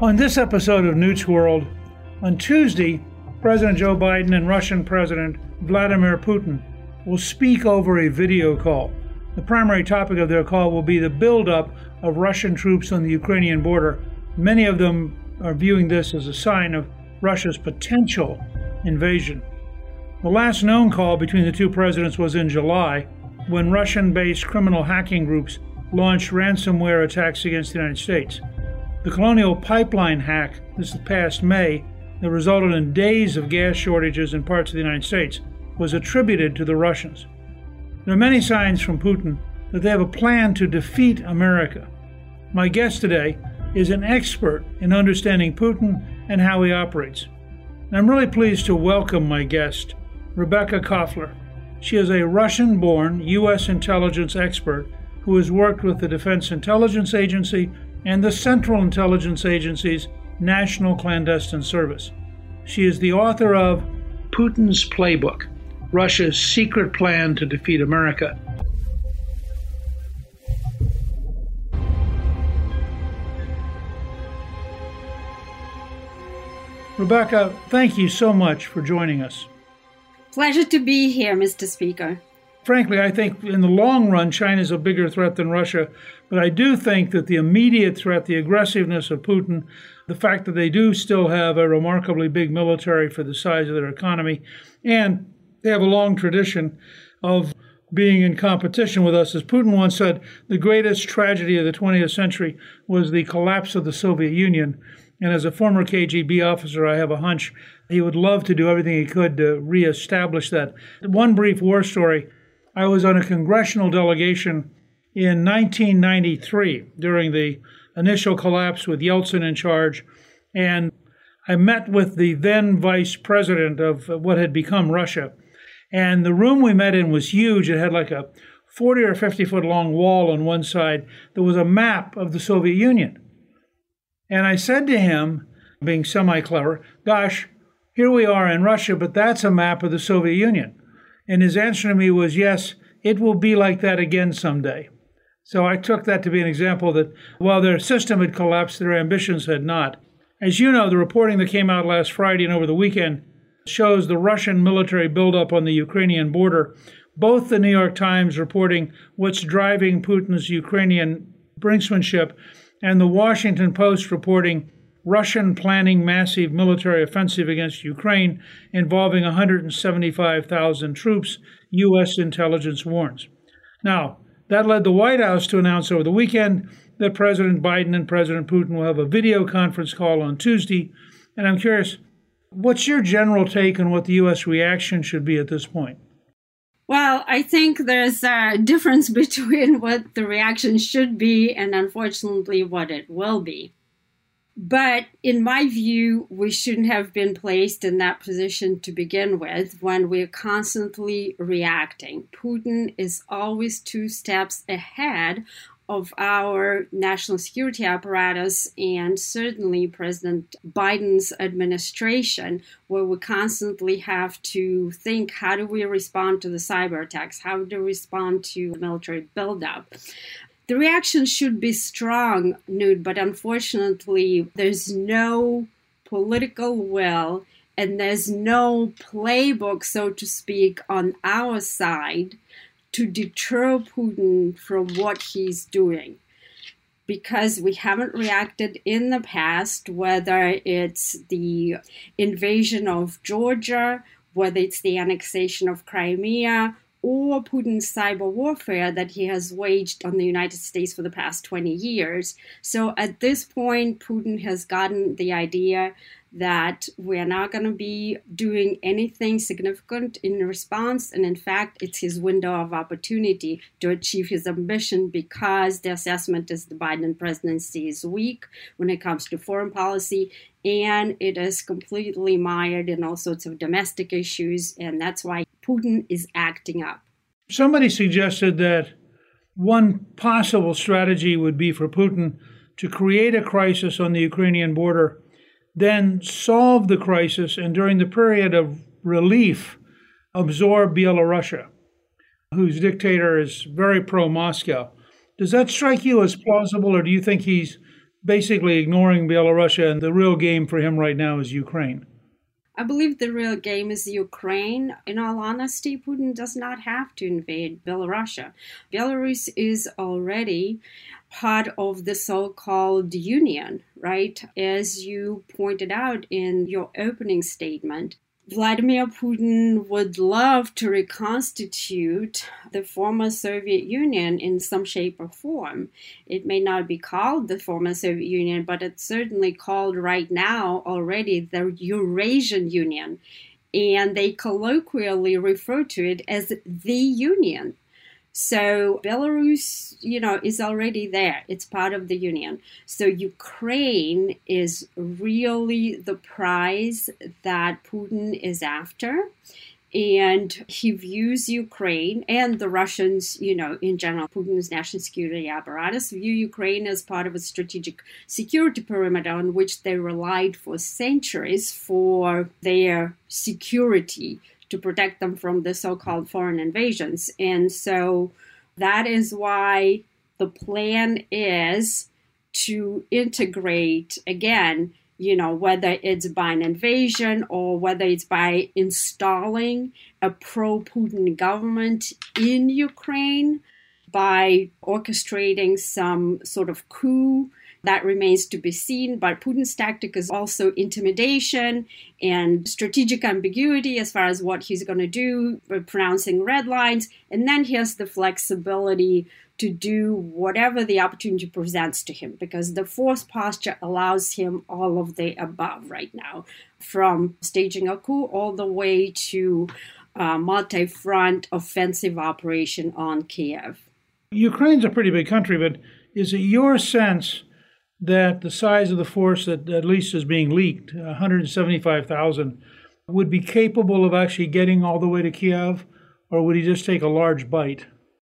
On this episode of Newt's World, on Tuesday, President Joe Biden and Russian President Vladimir Putin will speak over a video call. The primary topic of their call will be the buildup of Russian troops on the Ukrainian border. Many of them are viewing this as a sign of Russia's potential invasion. The last known call between the two presidents was in July when Russian based criminal hacking groups launched ransomware attacks against the United States. The Colonial Pipeline hack this past May that resulted in days of gas shortages in parts of the United States was attributed to the Russians. There are many signs from Putin that they have a plan to defeat America. My guest today is an expert in understanding Putin and how he operates. And I'm really pleased to welcome my guest, Rebekah Koffler. She is a Russian born U.S. intelligence expert who has worked with the Defense Intelligence Agency and the Central Intelligence Agency's National Clandestine Service. She is the author of Putin's Playbook Russia's Secret Plan to Defeat America. Rebekah, thank you so much for joining us. Pleasure to be here, Mr. Speaker frankly, I think in the long run, China is a bigger threat than Russia. But I do think that the immediate threat, the aggressiveness of Putin, the fact that they do still have a remarkably big military for the size of their economy, and they have a long tradition of being in competition with us. As Putin once said, the greatest tragedy of the 20th century was the collapse of the Soviet Union. And as a former KGB officer, I have a hunch he would love to do everything he could to reestablish that. One brief war story I was on a congressional delegation in 1993 during the initial collapse with Yeltsin in charge, and I met with the then vice president of what had become Russia. And the room we met in was huge. It had like a 40 or 50 foot long wall on one side. There was a map of the Soviet Union. And I said to him, being semi clever, Gosh, here we are in Russia, but that's a map of the Soviet Union. And his answer to me was, Yes, it will be like that again someday. So I took that to be an example that while their system had collapsed, their ambitions had not. As you know, the reporting that came out last Friday and over the weekend shows the Russian military buildup on the Ukrainian border. Both the New York Times reporting what's driving Putin's Ukrainian brinksmanship, and the Washington Post reporting Russian planning massive military offensive against Ukraine involving 175,000 troops, U.S. intelligence warns. Now, That led the White House to announce over the weekend that President Biden and President Putin will have a video conference call on Tuesday. And I'm curious, what's your general take on what the U.S. reaction should be at this point? Well, I think there's a difference between what the reaction should be and unfortunately what it will be. But in my view, we shouldn't have been placed in that position to begin with when we're constantly reacting. Putin is always two steps ahead of our national security apparatus and certainly President Biden's administration, where we constantly have to think how do we respond to the cyber attacks? How do we respond to military buildup? The reaction should be strong, Newt, but unfortunately, there's no political will and there's no playbook, so to speak, on our side to deter Putin from what he's doing. Because we haven't reacted in the past, whether it's the invasion of Georgia, whether it's the annexation of Crimea, or Putin's cyber warfare that he has waged on the United States for the past 20 years. So at this point, Putin has gotten the idea that we're not going to be doing anything significant in response. And in fact, it's his window of opportunity to achieve his ambition because the assessment is the Biden presidency is weak when it comes to foreign policy and it is completely mired in all sorts of domestic issues. And that's why Putin is acting up. Somebody suggested that one possible strategy would be for Putin to create a crisis on the Ukrainian border then solve the crisis and during the period of relief absorb Belarusia, whose dictator is very pro Moscow. Does that strike you as plausible, or do you think he's basically ignoring Belarusia and the real game for him right now is Ukraine? I believe the real game is Ukraine. In all honesty, Putin does not have to invade Belarusia. Belarus is already part of the so called union, right? As you pointed out in your opening statement, Vladimir Putin would love to reconstitute the former Soviet Union in some shape or form. It may not be called the former Soviet Union, but it's certainly called right now already the Eurasian Union. And they colloquially refer to it as the Union. So Belarus, you know, is already there. It's part of the union. So Ukraine is really the prize that Putin is after. And he views Ukraine and the Russians, you know, in general, Putin's national security apparatus view Ukraine as part of a strategic security perimeter on which they relied for centuries for their security to protect them from the so called foreign invasions. And so that is why the plan is to integrate again you know, whether it's by an invasion or whether it's by installing a pro Putin government in Ukraine, by orchestrating some sort of coup that remains to be seen. But Putin's tactic is also intimidation and strategic ambiguity as far as what he's going to do, uh, pronouncing red lines. And then he has the flexibility to do whatever the opportunity presents to him because the force posture allows him all of the above right now, from staging a coup all the way to uh, a multi front offensive operation on Kiev. Ukraine's a pretty big country, but is it your sense that the size of the force that at least is being leaked, 175,000, would be capable of actually getting all the way to Kiev, or would he just take a large bite?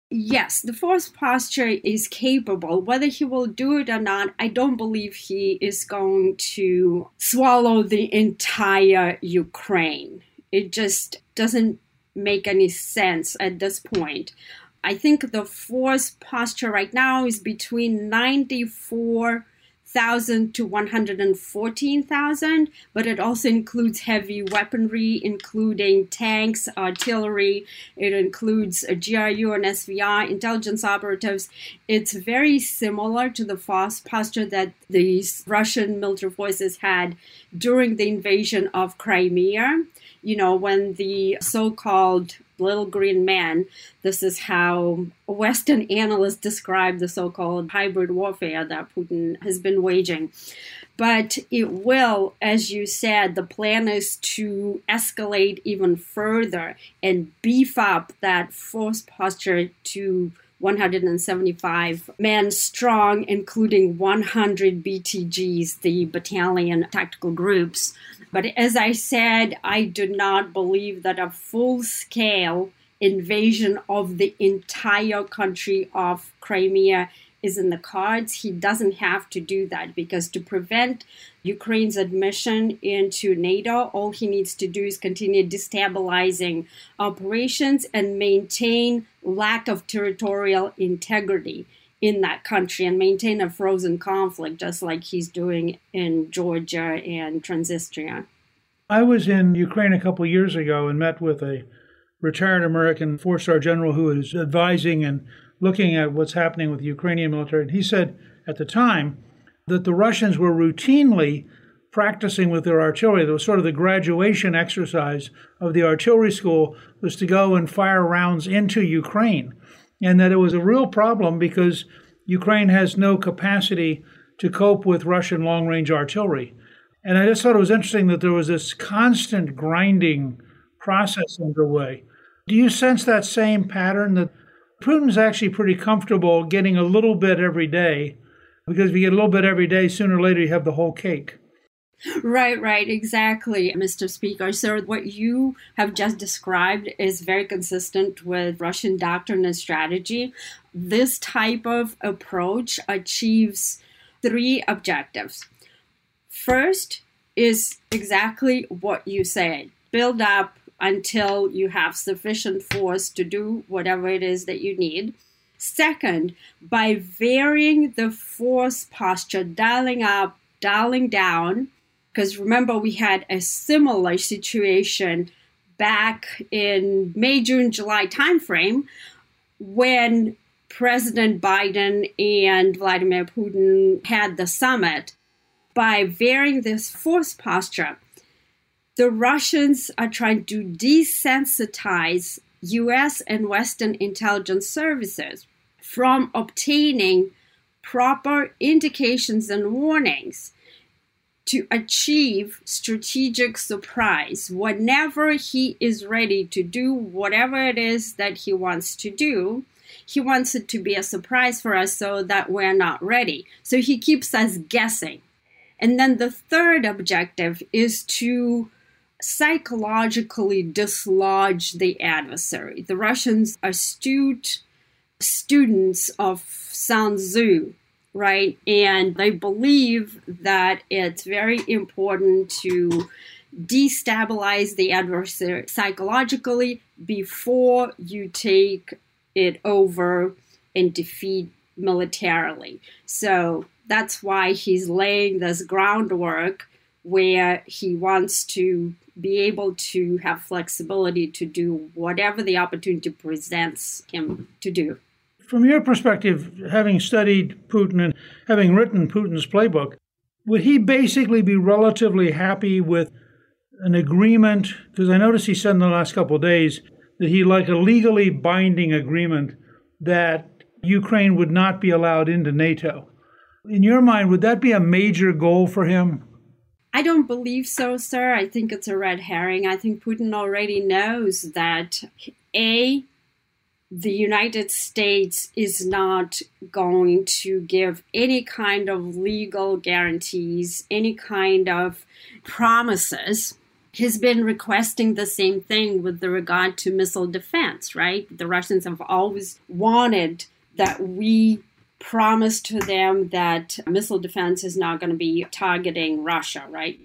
Yes, the force posture is capable. Whether he will do it or not, I don't believe he is going to swallow the entire Ukraine. It just doesn't make any sense at this point. I think the force posture right now is between 94 thousand to 114,000, but it also includes heavy weaponry, including tanks, artillery. It includes a GRU and SVR, intelligence operatives. It's very similar to the force posture that these Russian military forces had during the invasion of Crimea. You know, when the so called little green man. This is how Western analysts describe the so called hybrid warfare that Putin has been waging. But it will, as you said, the plan is to escalate even further and beef up that force posture to 175 men strong, including 100 BTGs, the battalion tactical groups. But as I said, I do not believe that a full scale invasion of the entire country of Crimea is in the cards. He doesn't have to do that because to prevent Ukraine's admission into NATO, all he needs to do is continue destabilizing operations and maintain lack of territorial integrity in that country and maintain a frozen conflict just like he's doing in Georgia and Transnistria. I was in Ukraine a couple years ago and met with a retired American four star general who was advising and looking at what's happening with the Ukrainian military. And he said at the time that the Russians were routinely practicing with their artillery. There was sort of the graduation exercise of the artillery school was to go and fire rounds into Ukraine. And that it was a real problem because Ukraine has no capacity to cope with Russian long range artillery. And I just thought it was interesting that there was this constant grinding process underway. Do you sense that same pattern that Putin's actually pretty comfortable getting a little bit every day because if you get a little bit every day, sooner or later you have the whole cake. Right, right, exactly, Mr. Speaker. So, what you have just described is very consistent with Russian doctrine and strategy. This type of approach achieves three objectives. First is exactly what you said build up until you have sufficient force to do whatever it is that you need. Second, by varying the force posture, dialing up, dialing down, because remember we had a similar situation back in May, June, July timeframe when President Biden and Vladimir Putin had the summit. By varying this force posture, the Russians are trying to desensitize US and Western intelligence services from obtaining proper indications and warnings to achieve strategic surprise. Whenever he is ready to do whatever it is that he wants to do he wants it to be a surprise for us so that we're not ready. So he keeps us guessing. And then the third objective is to psychologically dislodge the adversary. The Russians astute students of Sun Tzu, right? And they believe that it's very important to destabilize the adversary psychologically before you take it over and defeat militarily. So that's why he's laying this groundwork where he wants to be able to have flexibility to do whatever the opportunity presents him to do. From your perspective, having studied Putin and having written Putin's playbook, would he basically be relatively happy with an agreement? Because I noticed he said in the last couple of days that he like a legally binding agreement that Ukraine would not be allowed into NATO. In your mind, would that be a major goal for him? I don't believe so, sir. I think it's a red herring. I think Putin already knows that A, the United States is not going to give any kind of legal guarantees, any kind of promises. He's been requesting the same thing with the regard to missile defense, right? The Russians have always wanted that we promise to them that missile defense is not going to be targeting Russia, right?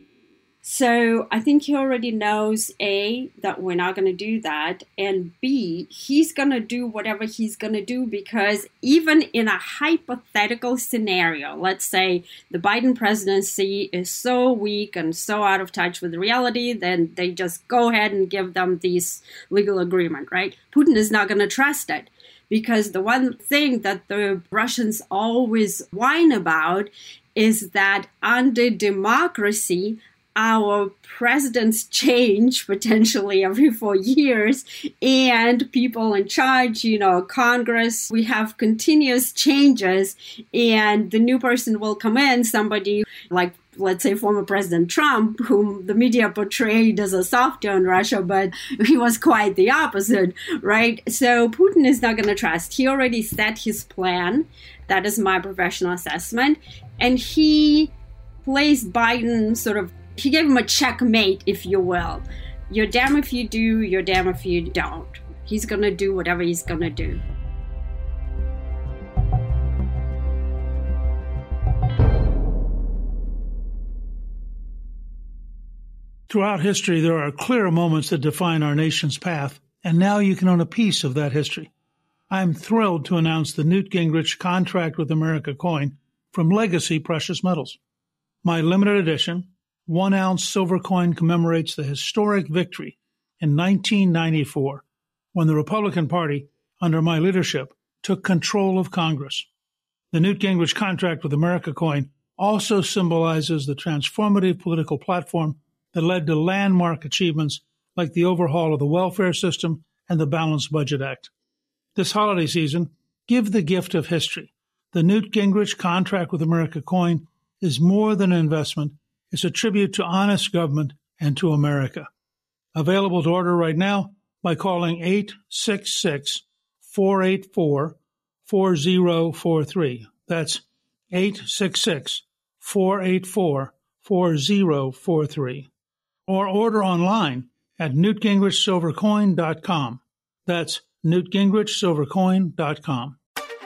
So I think he already knows A, that we're not going to do that, and B, he's going to do whatever he's going to do because even in a hypothetical scenario, let's say the Biden presidency is so weak and so out of touch with reality, then they just go ahead and give them this legal agreement, right? Putin is not going to trust it because the one thing that the Russians always whine about is that under democracy, our presidents change potentially every four years and people in charge you know congress we have continuous changes and the new person will come in somebody like let's say former president trump whom the media portrayed as a softer on russia but he was quite the opposite right? So putin is not going to trust. He already set his plan. That is my professional assessment. And he placed biden sort of he gave him a checkmate, if you will. You're damn if you do, you're damn if you don't. He's gonna do whatever he's gonna do. Throughout history, there are clear moments that define our nation's path, and now you can own a piece of that history. I'm thrilled to announce the Newt Gingrich Contract with America coin from Legacy Precious Metals. My limited edition, one ounce silver coin commemorates the historic victory in 1994 when the Republican Party, under my leadership, took control of Congress. The Newt Gingrich contract with America coin also symbolizes the transformative political platform that led to landmark achievements like the overhaul of the welfare system and the Balanced Budget Act. This holiday season, give the gift of history. The Newt Gingrich contract with America coin is more than an investment is a tribute to honest government and to America. Available to order right now by calling 866 484 4043. That's 866 484 4043. Or order online at newtgingrichsilvercoin.com. That's newtgingrichsilvercoin.com.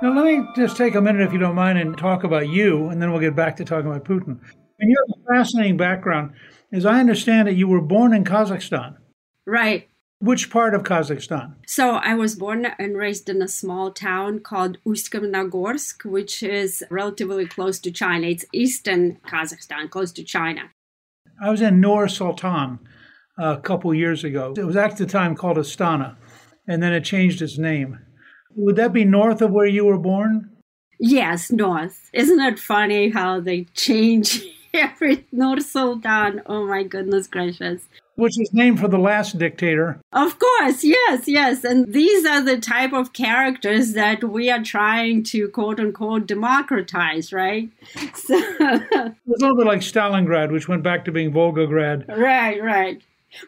Now, let me just take a minute, if you don't mind, and talk about you, and then we'll get back to talking about Putin. And you have a fascinating background. As I understand it, you were born in Kazakhstan. Right. Which part of Kazakhstan? So I was born and raised in a small town called Ust-Kamenogorsk, which is relatively close to China. It's eastern Kazakhstan, close to China. I was in Nur Sultan a couple years ago. It was at the time called Astana, and then it changed its name. Would that be north of where you were born? Yes, north. Isn't it funny how they change every Nur Sultan? Oh my goodness gracious. Which is named for the last dictator. Of course, yes, yes. And these are the type of characters that we are trying to quote unquote democratize, right? So it's a little bit like Stalingrad, which went back to being Volgograd. Right, right.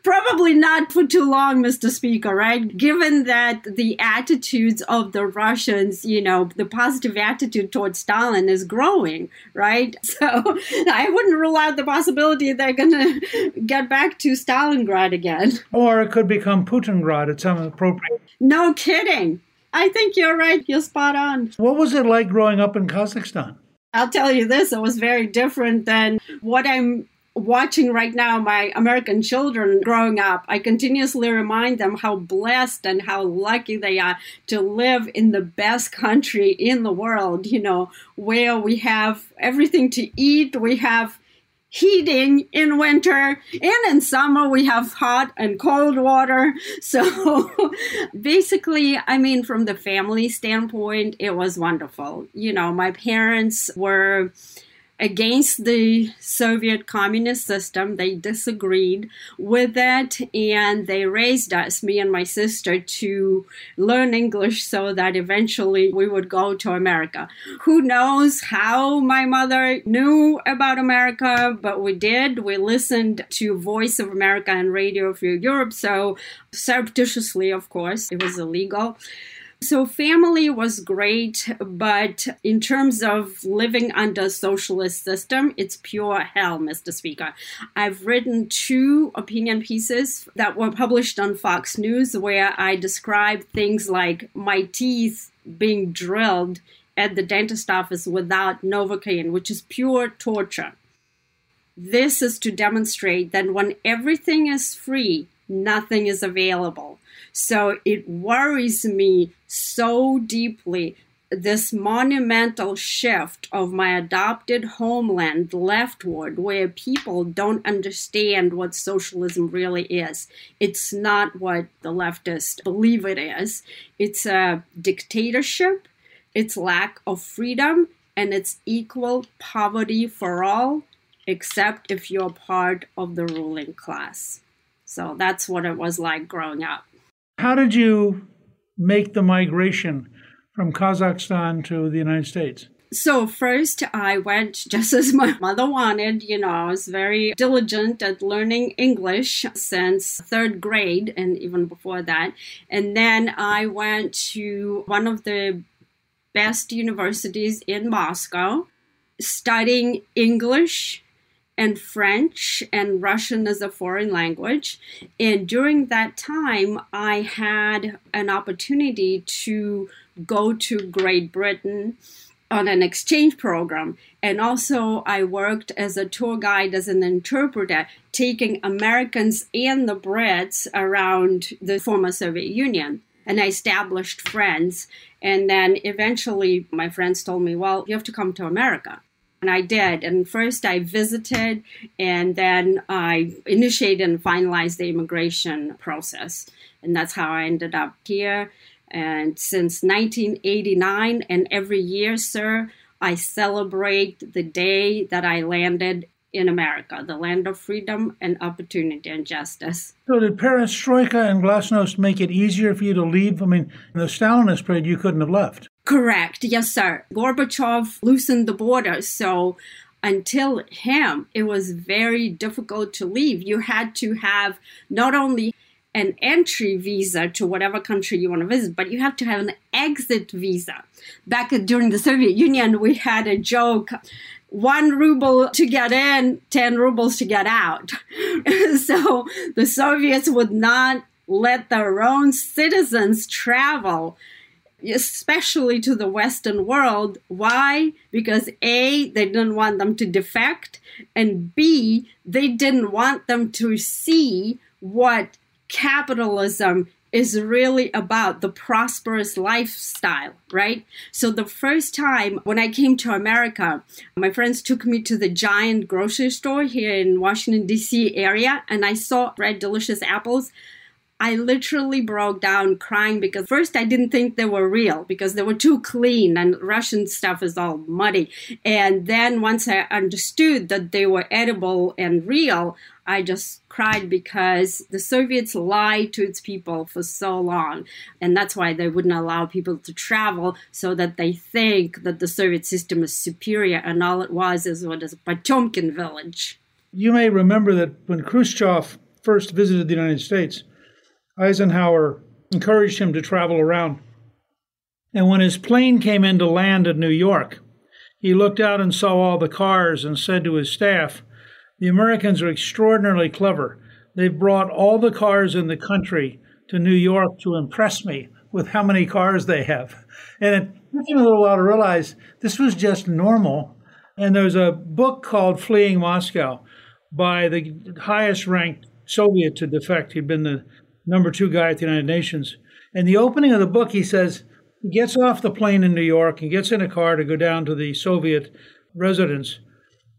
Probably not for too long, Mr. Speaker, right? Given that the attitudes of the Russians, you know, the positive attitude towards Stalin is growing, right? So I wouldn't rule out the possibility they're going to get back to Stalingrad again. Or it could become Putingrad at some appropriate. No kidding. I think you're right. You're spot on. What was it like growing up in Kazakhstan? I'll tell you this, it was very different than what I'm watching right now my American children growing up, I continuously remind them how blessed and how lucky they are to live in the best country in the world, you know, where we have everything to eat, we have heating in winter and in summer we have hot and cold water. So basically i mean from the family standpoint it was wonderful. You know my parents were against the Soviet communist system. They disagreed with it and they raised us, me and my sister, to learn English so that eventually we would go to America. Who knows how my mother knew about America, but we did. We listened to Voice of America and Radio Free Europe, so surreptitiously, of course, it was illegal. So, family was great, but in terms of living under a socialist system, it's pure hell, Mr. Speaker. I've written two opinion pieces that were published on Fox News where I describe things like my teeth being drilled at the dentist office without Novocaine, which is pure torture. This is to demonstrate that when everything is free, nothing is available. So it worries me so deeply this monumental shift of my adopted homeland leftward, where people don't understand what socialism really is. It's not what the leftists believe it is. It's a dictatorship, it's lack of freedom, and it's equal poverty for all, except if you're part of the ruling class. So that's what it was like growing up. How did you make the migration from Kazakhstan to the United States? So, first, I went just as my mother wanted. You know, I was very diligent at learning English since third grade and even before that. And then I went to one of the best universities in Moscow studying English and French and Russian as a foreign language. And during that time, I had an opportunity to go to Great Britain on an exchange program. And also, I worked as a tour guide, as an interpreter, taking Americans and the Brits around the former Soviet Union. And I established friends. And then eventually, my friends told me, well, you have to come to America. And I did. And first I visited, and then I initiated and finalized the immigration process. And that's how I ended up here. And since 1989, and every year, sir, I celebrate the day that I landed in America, the land of freedom and opportunity and justice. So, did Perestroika and Glasnost make it easier for you to leave? I mean, the Stalinist period, you couldn't have left. Correct. Yes, sir. Gorbachev loosened the borders. So until him, it was very difficult to leave. You had to have not only an entry visa to whatever country you want to visit, but you have to have an exit visa. Back during the Soviet Union, we had a joke one ruble to get in, 10 rubles to get out. so the Soviets would not let their own citizens travel especially to the Western world. Why? Because A, they didn't want them to defect, and B, they didn't want them to see what capitalism is really about the prosperous lifestyle, right? So the first time when I came to America, my friends took me to the giant grocery store here in Washington D.C. area and I saw red delicious apples. I literally broke down crying because first I didn't think they were real because they were too clean and Russian stuff is all muddy. And then once I understood that they were edible and real, I just cried because the Soviets lied to its people for so long. And that's why they wouldn't allow people to travel so that they think that the Soviet system is superior. And all it was is what is a Potemkin village. You may remember that when Khrushchev first visited the United States, Eisenhower encouraged him to travel around. And when his plane came in to land in New York, he looked out and saw all the cars and said to his staff, The Americans are extraordinarily clever. They've brought all the cars in the country to New York to impress me with how many cars they have. And it took him a little while to realize this was just normal. And there's a book called Fleeing Moscow by the highest ranked Soviet to defect. He'd been the number two guy at the United Nations. And the opening of the book, he says, he gets off the plane in New York and gets in a car to go down to the Soviet residence.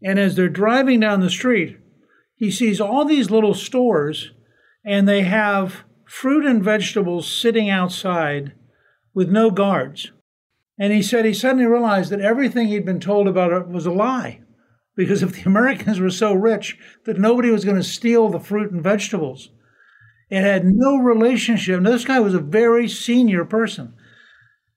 And as they're driving down the street, he sees all these little stores, and they have fruit and vegetables sitting outside with no guards. And he said he suddenly realized that everything he'd been told about it was a lie. Because if the Americans were so rich that nobody was going to steal the fruit and vegetables, it had no relationship. Now, this guy was a very senior person.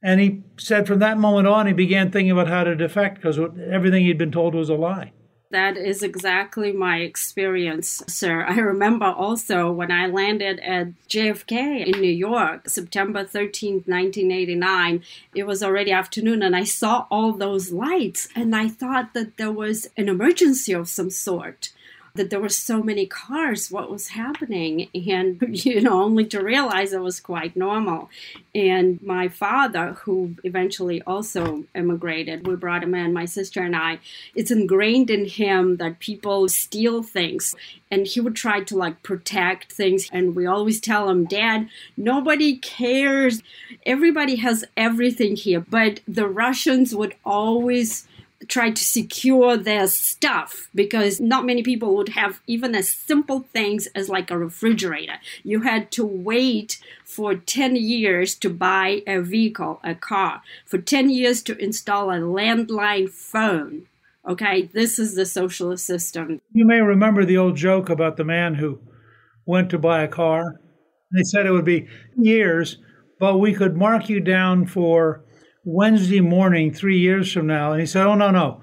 And he said from that moment on, he began thinking about how to defect because everything he'd been told was a lie. That is exactly my experience, sir. I remember also when I landed at JFK in New York, September 13th, 1989, it was already afternoon, and I saw all those lights, and I thought that there was an emergency of some sort that there were so many cars, what was happening, and you know, only to realize it was quite normal. And my father, who eventually also immigrated, we brought him in, my sister and I, it's ingrained in him that people steal things. And he would try to like protect things. And we always tell him, Dad, nobody cares. Everybody has everything here. But the Russians would always try to secure their stuff because not many people would have even as simple things as like a refrigerator. You had to wait for 10 years to buy a vehicle, a car, for 10 years to install a landline phone. Okay, this is the socialist system. You may remember the old joke about the man who went to buy a car. They said it would be years, but we could mark you down for Wednesday morning three years from now. And he said, Oh, no, no.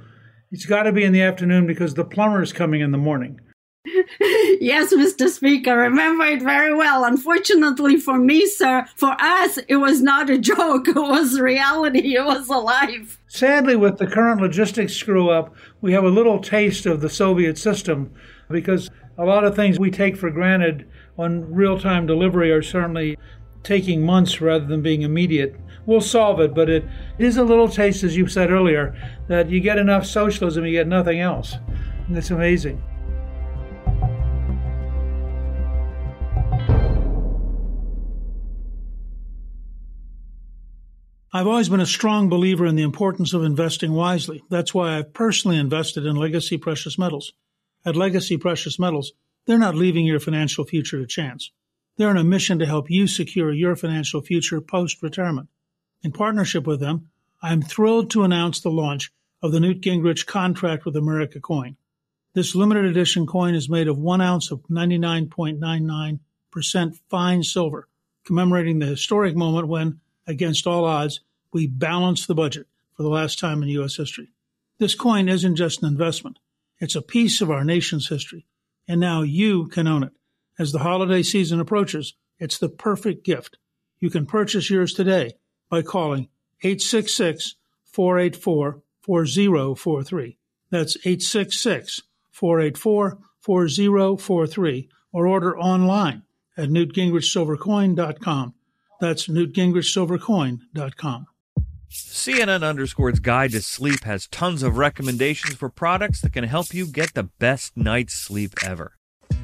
It's got to be in the afternoon because the plumber's coming in the morning. yes, Mr. Speaker, remember it very well. Unfortunately for me, sir, for us, it was not a joke. It was reality. It was alive. Sadly, with the current logistics screw up, we have a little taste of the Soviet system because a lot of things we take for granted on real time delivery are certainly taking months rather than being immediate we'll solve it. But it is a little taste, as you said earlier, that you get enough socialism, you get nothing else. And it's amazing. I've always been a strong believer in the importance of investing wisely. That's why I've personally invested in Legacy Precious Metals. At Legacy Precious Metals, they're not leaving your financial future to chance. They're on a mission to help you secure your financial future post retirement. In partnership with them, I am thrilled to announce the launch of the Newt Gingrich Contract with America coin. This limited edition coin is made of one ounce of 99.99% fine silver, commemorating the historic moment when, against all odds, we balanced the budget for the last time in U.S. history. This coin isn't just an investment, it's a piece of our nation's history, and now you can own it. As the holiday season approaches, it's the perfect gift. You can purchase yours today by calling 866 484 4043. That's 866 484 4043 or order online at newtgingrichsilvercoin.com. That's newtgingrichsilvercoin.com. CNN Underscore's Guide to Sleep has tons of recommendations for products that can help you get the best night's sleep ever.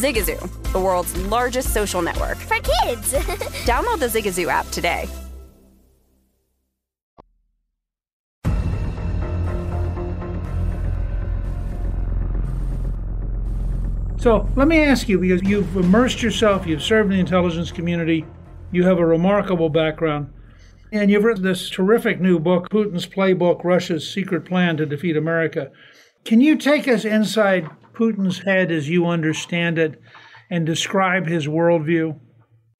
Zigazoo, the world's largest social network. For kids. Download the Zigazoo app today. So let me ask you because you've immersed yourself, you've served in the intelligence community, you have a remarkable background, and you've written this terrific new book, Putin's Playbook Russia's Secret Plan to Defeat America. Can you take us inside Putin's head as you understand it and describe his worldview?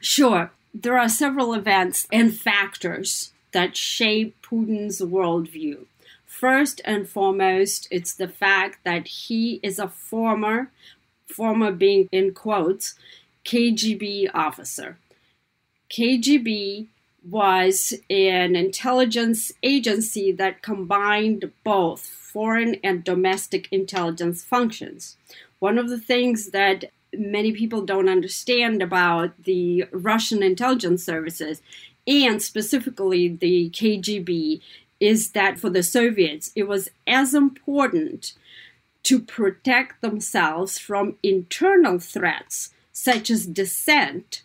Sure. There are several events and factors that shape Putin's worldview. First and foremost, it's the fact that he is a former, former being in quotes, KGB officer. KGB was an intelligence agency that combined both foreign and domestic intelligence functions. One of the things that many people don't understand about the Russian intelligence services and specifically the KGB is that for the Soviets, it was as important to protect themselves from internal threats such as dissent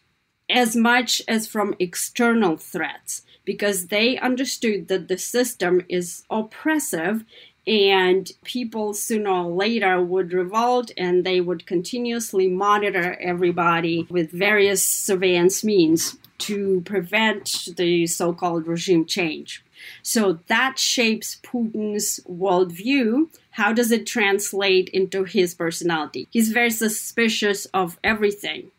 as much as from external threats because they understood that the system is oppressive and people sooner or later would revolt and they would continuously monitor everybody with various surveillance means to prevent the so called regime change. So that shapes Putin's worldview. How does it translate into his personality? He's very suspicious of everything.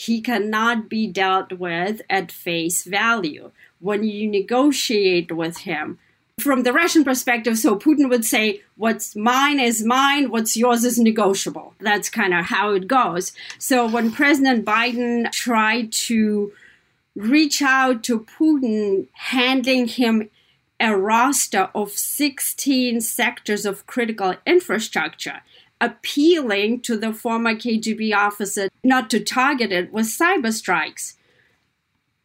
He cannot be dealt with at face value. When you negotiate with him, from the Russian perspective, so Putin would say, What's mine is mine, what's yours is negotiable. That's kind of how it goes. So when President Biden tried to reach out to Putin, handing him a roster of 16 sectors of critical infrastructure, appealing to the former KGB officer not to target it with cyber strikes.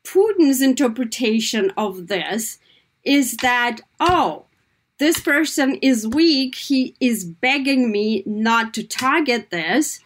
Putin's interpretation of this is that, oh, this person is weak. He is begging me not to target this.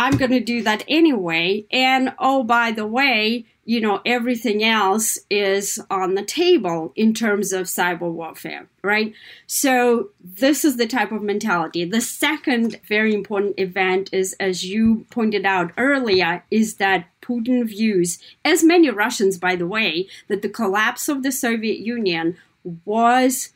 I'm going to do that anyway. And oh, by the way, you know, everything else is on the table in terms of cyber warfare, right? So, this is the type of mentality. The second very important event is, as you pointed out earlier, is that Putin views, as many Russians, by the way, that the collapse of the Soviet Union was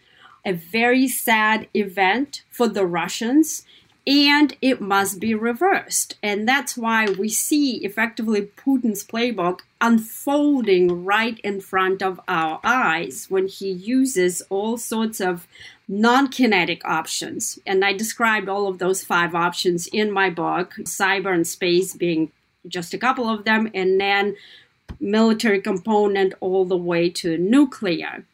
a very sad event for the Russians and it must be reversed. And that's why we see effectively Putin's playbook unfolding right in front of our eyes when he uses all sorts of non kinetic options. And I described all of those five options in my book, cyber and space being just a couple of them, and then military component all the way to nuclear.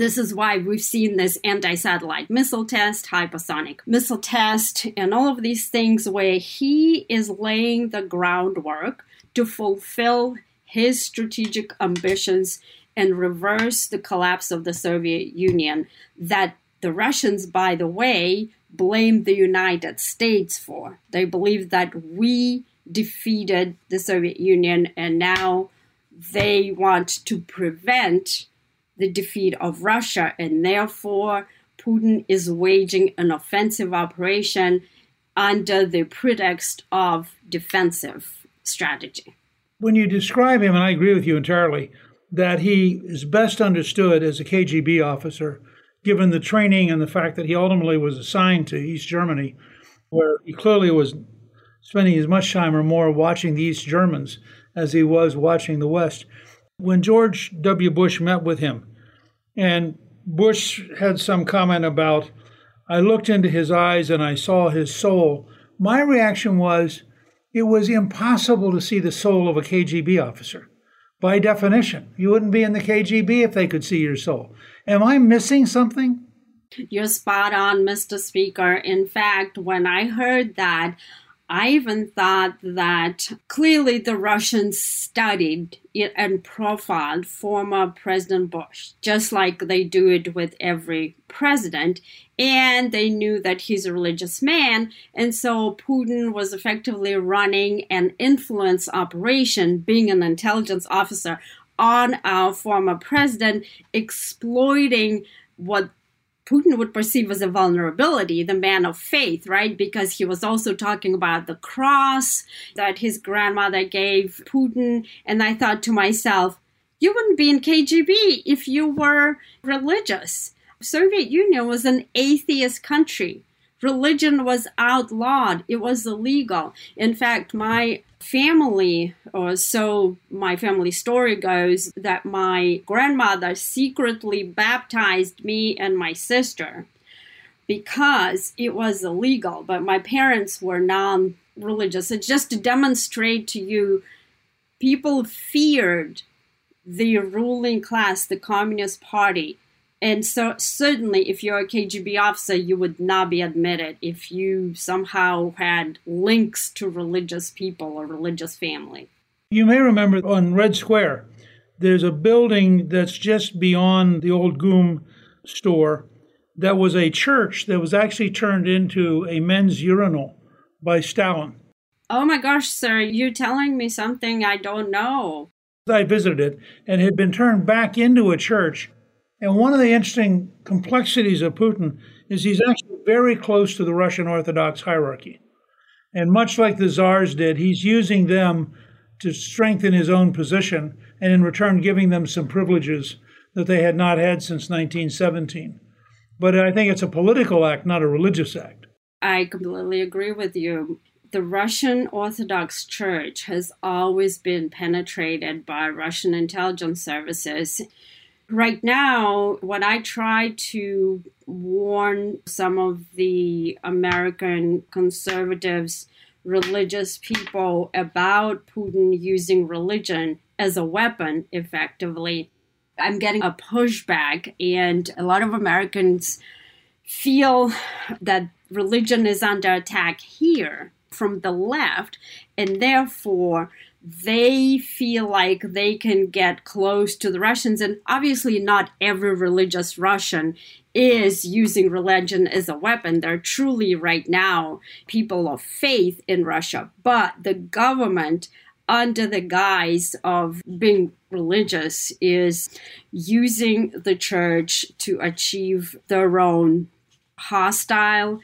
This is why we've seen this anti satellite missile test, hypersonic missile test, and all of these things where he is laying the groundwork to fulfill his strategic ambitions and reverse the collapse of the Soviet Union that the Russians, by the way, blame the United States for. They believe that we defeated the Soviet Union and now they want to prevent the defeat of Russia, and therefore Putin is waging an offensive operation under the pretext of defensive strategy. When you describe him, and I agree with you entirely, that he is best understood as a KGB officer, given the training and the fact that he ultimately was assigned to East Germany, where he clearly was spending as much time or more watching the East Germans as he was watching the West. When George W. Bush met with him, and Bush had some comment about, I looked into his eyes and I saw his soul. My reaction was, it was impossible to see the soul of a KGB officer. By definition, you wouldn't be in the KGB if they could see your soul. Am I missing something? You're spot on, Mr. Speaker. In fact, when I heard that, I even thought that clearly the Russians studied it and profiled former President Bush, just like they do it with every president. And they knew that he's a religious man. And so Putin was effectively running an influence operation, being an intelligence officer on our former president, exploiting what Putin would perceive as a vulnerability, the man of faith, right? Because he was also talking about the cross that his grandmother gave Putin. And I thought to myself, you wouldn't be in KGB if you were religious. Soviet Union was an atheist country. Religion was outlawed. It was illegal. In fact, my family, or so my family story goes, that my grandmother secretly baptized me and my sister because it was illegal, but my parents were non religious. It's just to demonstrate to you, people feared the ruling class, the Communist Party. And so, certainly, if you're a KGB officer, you would not be admitted if you somehow had links to religious people or religious family. You may remember on Red Square, there's a building that's just beyond the old GUM store that was a church that was actually turned into a men's urinal by Stalin. Oh my gosh, sir, you're telling me something I don't know. I visited it and had been turned back into a church and one of the interesting complexities of Putin is he's actually very close to the Russian Orthodox hierarchy. And much like the czars did, he's using them to strengthen his own position and in return giving them some privileges that they had not had since 1917. But I think it's a political act, not a religious act. I completely agree with you. The Russian Orthodox Church has always been penetrated by Russian intelligence services Right now, what I try to warn some of the American conservatives, religious people about Putin using religion as a weapon effectively, I'm getting a pushback, and a lot of Americans feel that religion is under attack here from the left, and therefore they feel like they can get close to the Russians. And obviously, not every religious Russian is using religion as a weapon. They're truly, right now, people of faith in Russia. But the government, under the guise of being religious, is using the church to achieve their own hostile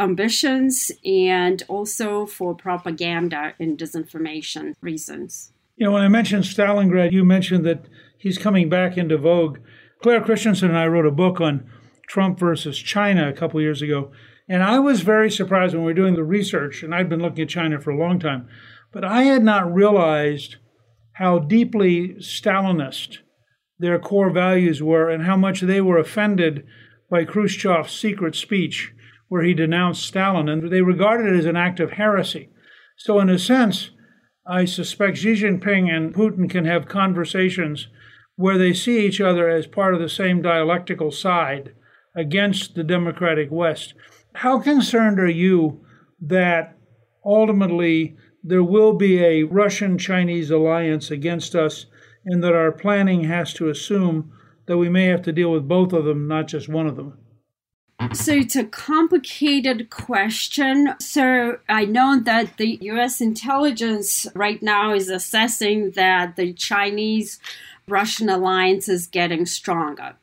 ambitions and also for propaganda and disinformation reasons. You know, when I mentioned Stalingrad, you mentioned that he's coming back into vogue. Claire Christensen and I wrote a book on Trump versus China a couple years ago. And I was very surprised when we were doing the research, and I'd been looking at China for a long time, but I had not realized how deeply Stalinist their core values were and how much they were offended by Khrushchev's secret speech where he denounced Stalin, and they regarded it as an act of heresy. So, in a sense, I suspect Xi Jinping and Putin can have conversations where they see each other as part of the same dialectical side against the democratic West. How concerned are you that ultimately there will be a Russian Chinese alliance against us and that our planning has to assume that we may have to deal with both of them, not just one of them? So it's a complicated question. So I know that the US intelligence right now is assessing that the Chinese Russian alliance is getting stronger.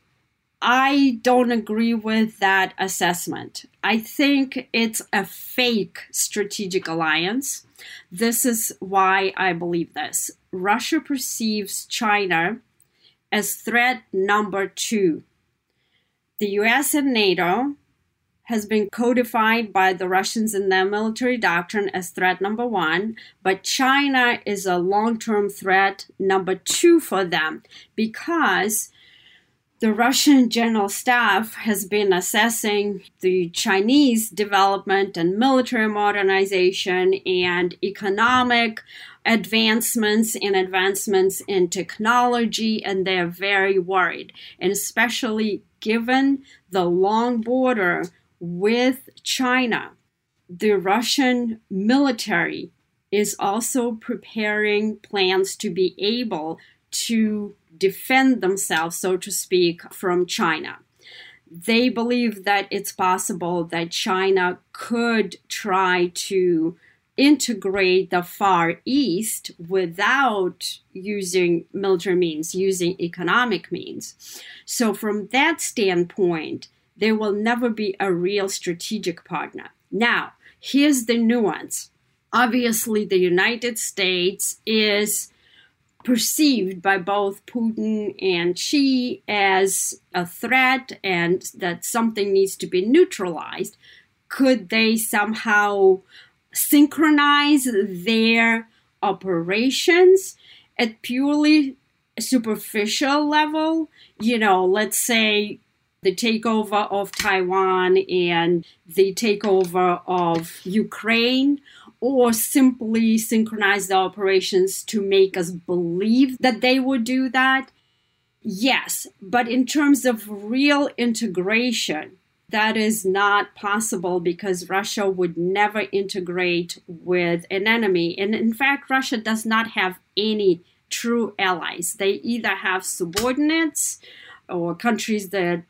I don't agree with that assessment. I think it's a fake strategic alliance. This is why I believe this. Russia perceives China as threat number two. The US and NATO has been codified by the Russians in their military doctrine as threat number one, but China is a long term threat number two for them because the Russian General Staff has been assessing the Chinese development and military modernization and economic advancements and advancements in technology, and they're very worried. And especially given the long border with China, the Russian military is also preparing plans to be able to defend themselves, so to speak, from China. They believe that it's possible that China could try to integrate the Far East without using military means, using economic means. So, from that standpoint, there will never be a real strategic partner. Now, here's the nuance. Obviously, the United States is perceived by both Putin and Xi as a threat and that something needs to be neutralized. Could they somehow synchronize their operations at purely superficial level? You know, let's say the takeover of Taiwan and the takeover of Ukraine or simply synchronize the operations to make us believe that they would do that? Yes, but in terms of real integration, that is not possible because Russia would never integrate with an enemy. And in fact, Russia does not have any true allies. They either have subordinates or countries that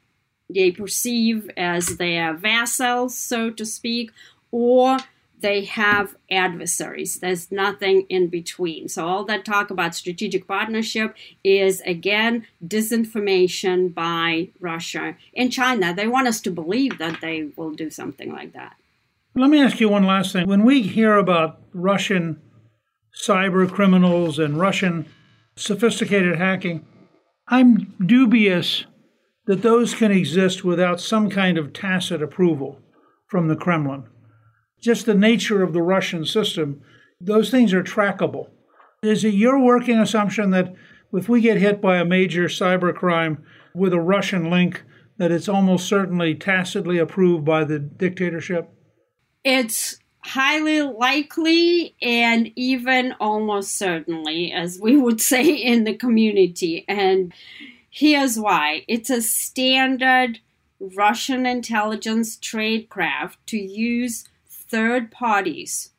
they perceive as their vassals, so to speak, or they have adversaries. There's nothing in between. So, all that talk about strategic partnership is again disinformation by Russia and China. They want us to believe that they will do something like that. Let me ask you one last thing. When we hear about Russian cyber criminals and Russian sophisticated hacking, I'm dubious that those can exist without some kind of tacit approval from the Kremlin just the nature of the Russian system, those things are trackable. Is it your working assumption that if we get hit by a major cybercrime with a Russian link, that it's almost certainly tacitly approved by the dictatorship? It's highly likely and even almost certainly, as we would say in the community. And here's why it's a standard Russian intelligence tradecraft to use third parties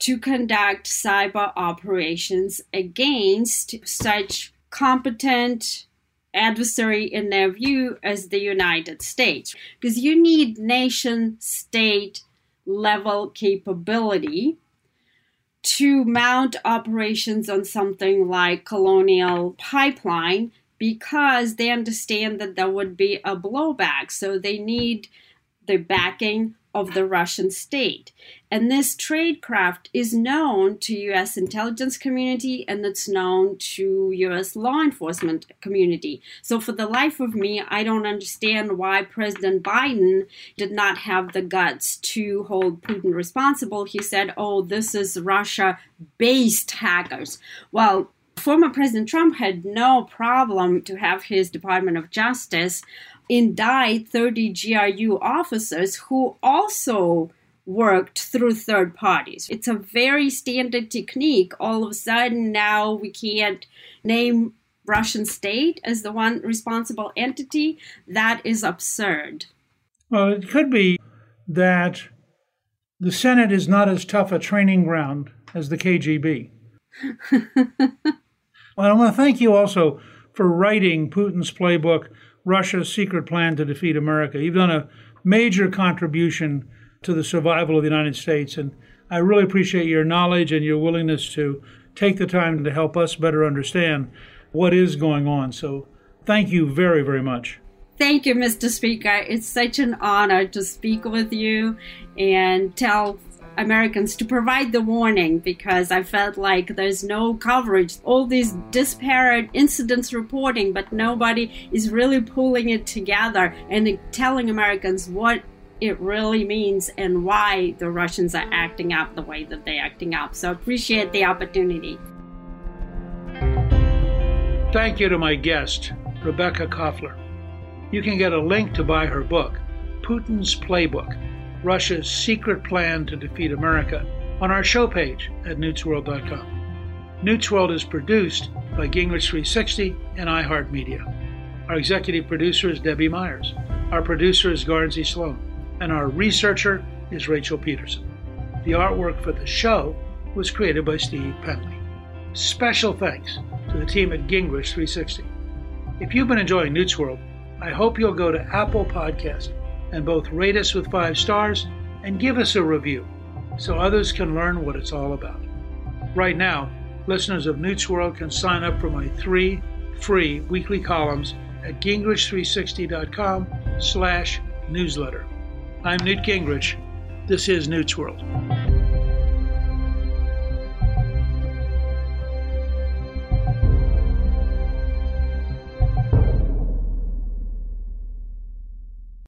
to conduct cyber operations against such competent adversary in their view as the United States. Because you need nation state level capability to mount operations on something like Colonial Pipeline because they understand that there would be a blowback. So they need the backing of the Russian state. And this tradecraft is known to US intelligence community and it's known to US law enforcement community. So for the life of me, I don't understand why President Biden did not have the guts to hold Putin responsible. He said, "Oh, this is Russia based hackers." Well, former President Trump had no problem to have his Department of Justice indict 30 GRU officers who also worked through third parties. It's a very standard technique. All of a sudden, now we can't name Russian state as the one responsible entity. That is absurd. Well, it could be that the Senate is not as tough a training ground as the KGB. well, I want to thank you also for writing Putin's playbook Russia's secret plan to defeat America. You've done a major contribution to the survival of the United States, and I really appreciate your knowledge and your willingness to take the time to help us better understand what is going on. So, thank you very, very much. Thank you, Mr. Speaker. It's such an honor to speak with you and tell Americans to provide the warning because I felt like there's no coverage. All these disparate incidents reporting, but nobody is really pulling it together and telling Americans what it really means and why the Russians are acting up the way that they're acting up. So appreciate the opportunity. Thank you to my guest, Rebekah Koffler. You can get a link to buy her book, Putin's Playbook Russia's Secret Plan to Defeat America, on our show page at newtsworld.com. Newt's World is produced by Gingrich 360 and iHeartMedia. Our executive producer is Debbie Myers. Our producer is Guernsey Sloan. And our researcher is Rachel Peterson. The artwork for the show was created by Steve Penley. Special thanks to the team at Gingrich 360. If you've been enjoying Newt's World, I hope you'll go to Apple Podcast and both rate us with five stars and give us a review so others can learn what it's all about. Right now, listeners of Newt's World can sign up for my three free weekly columns at gingrich360.com slash newsletter. I'm Newt Gingrich. This is Newt's World.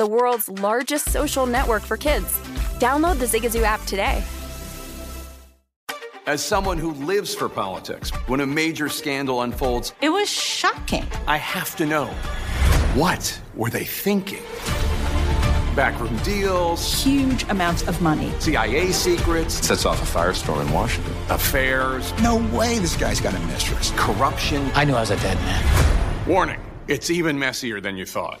the world's largest social network for kids. Download the Zigazoo app today. As someone who lives for politics, when a major scandal unfolds, it was shocking. I have to know what were they thinking? Backroom deals, huge amounts of money, CIA secrets, sets off a firestorm in Washington, affairs. No way this guy's got a mistress. Corruption. I knew I was a dead man. Warning it's even messier than you thought.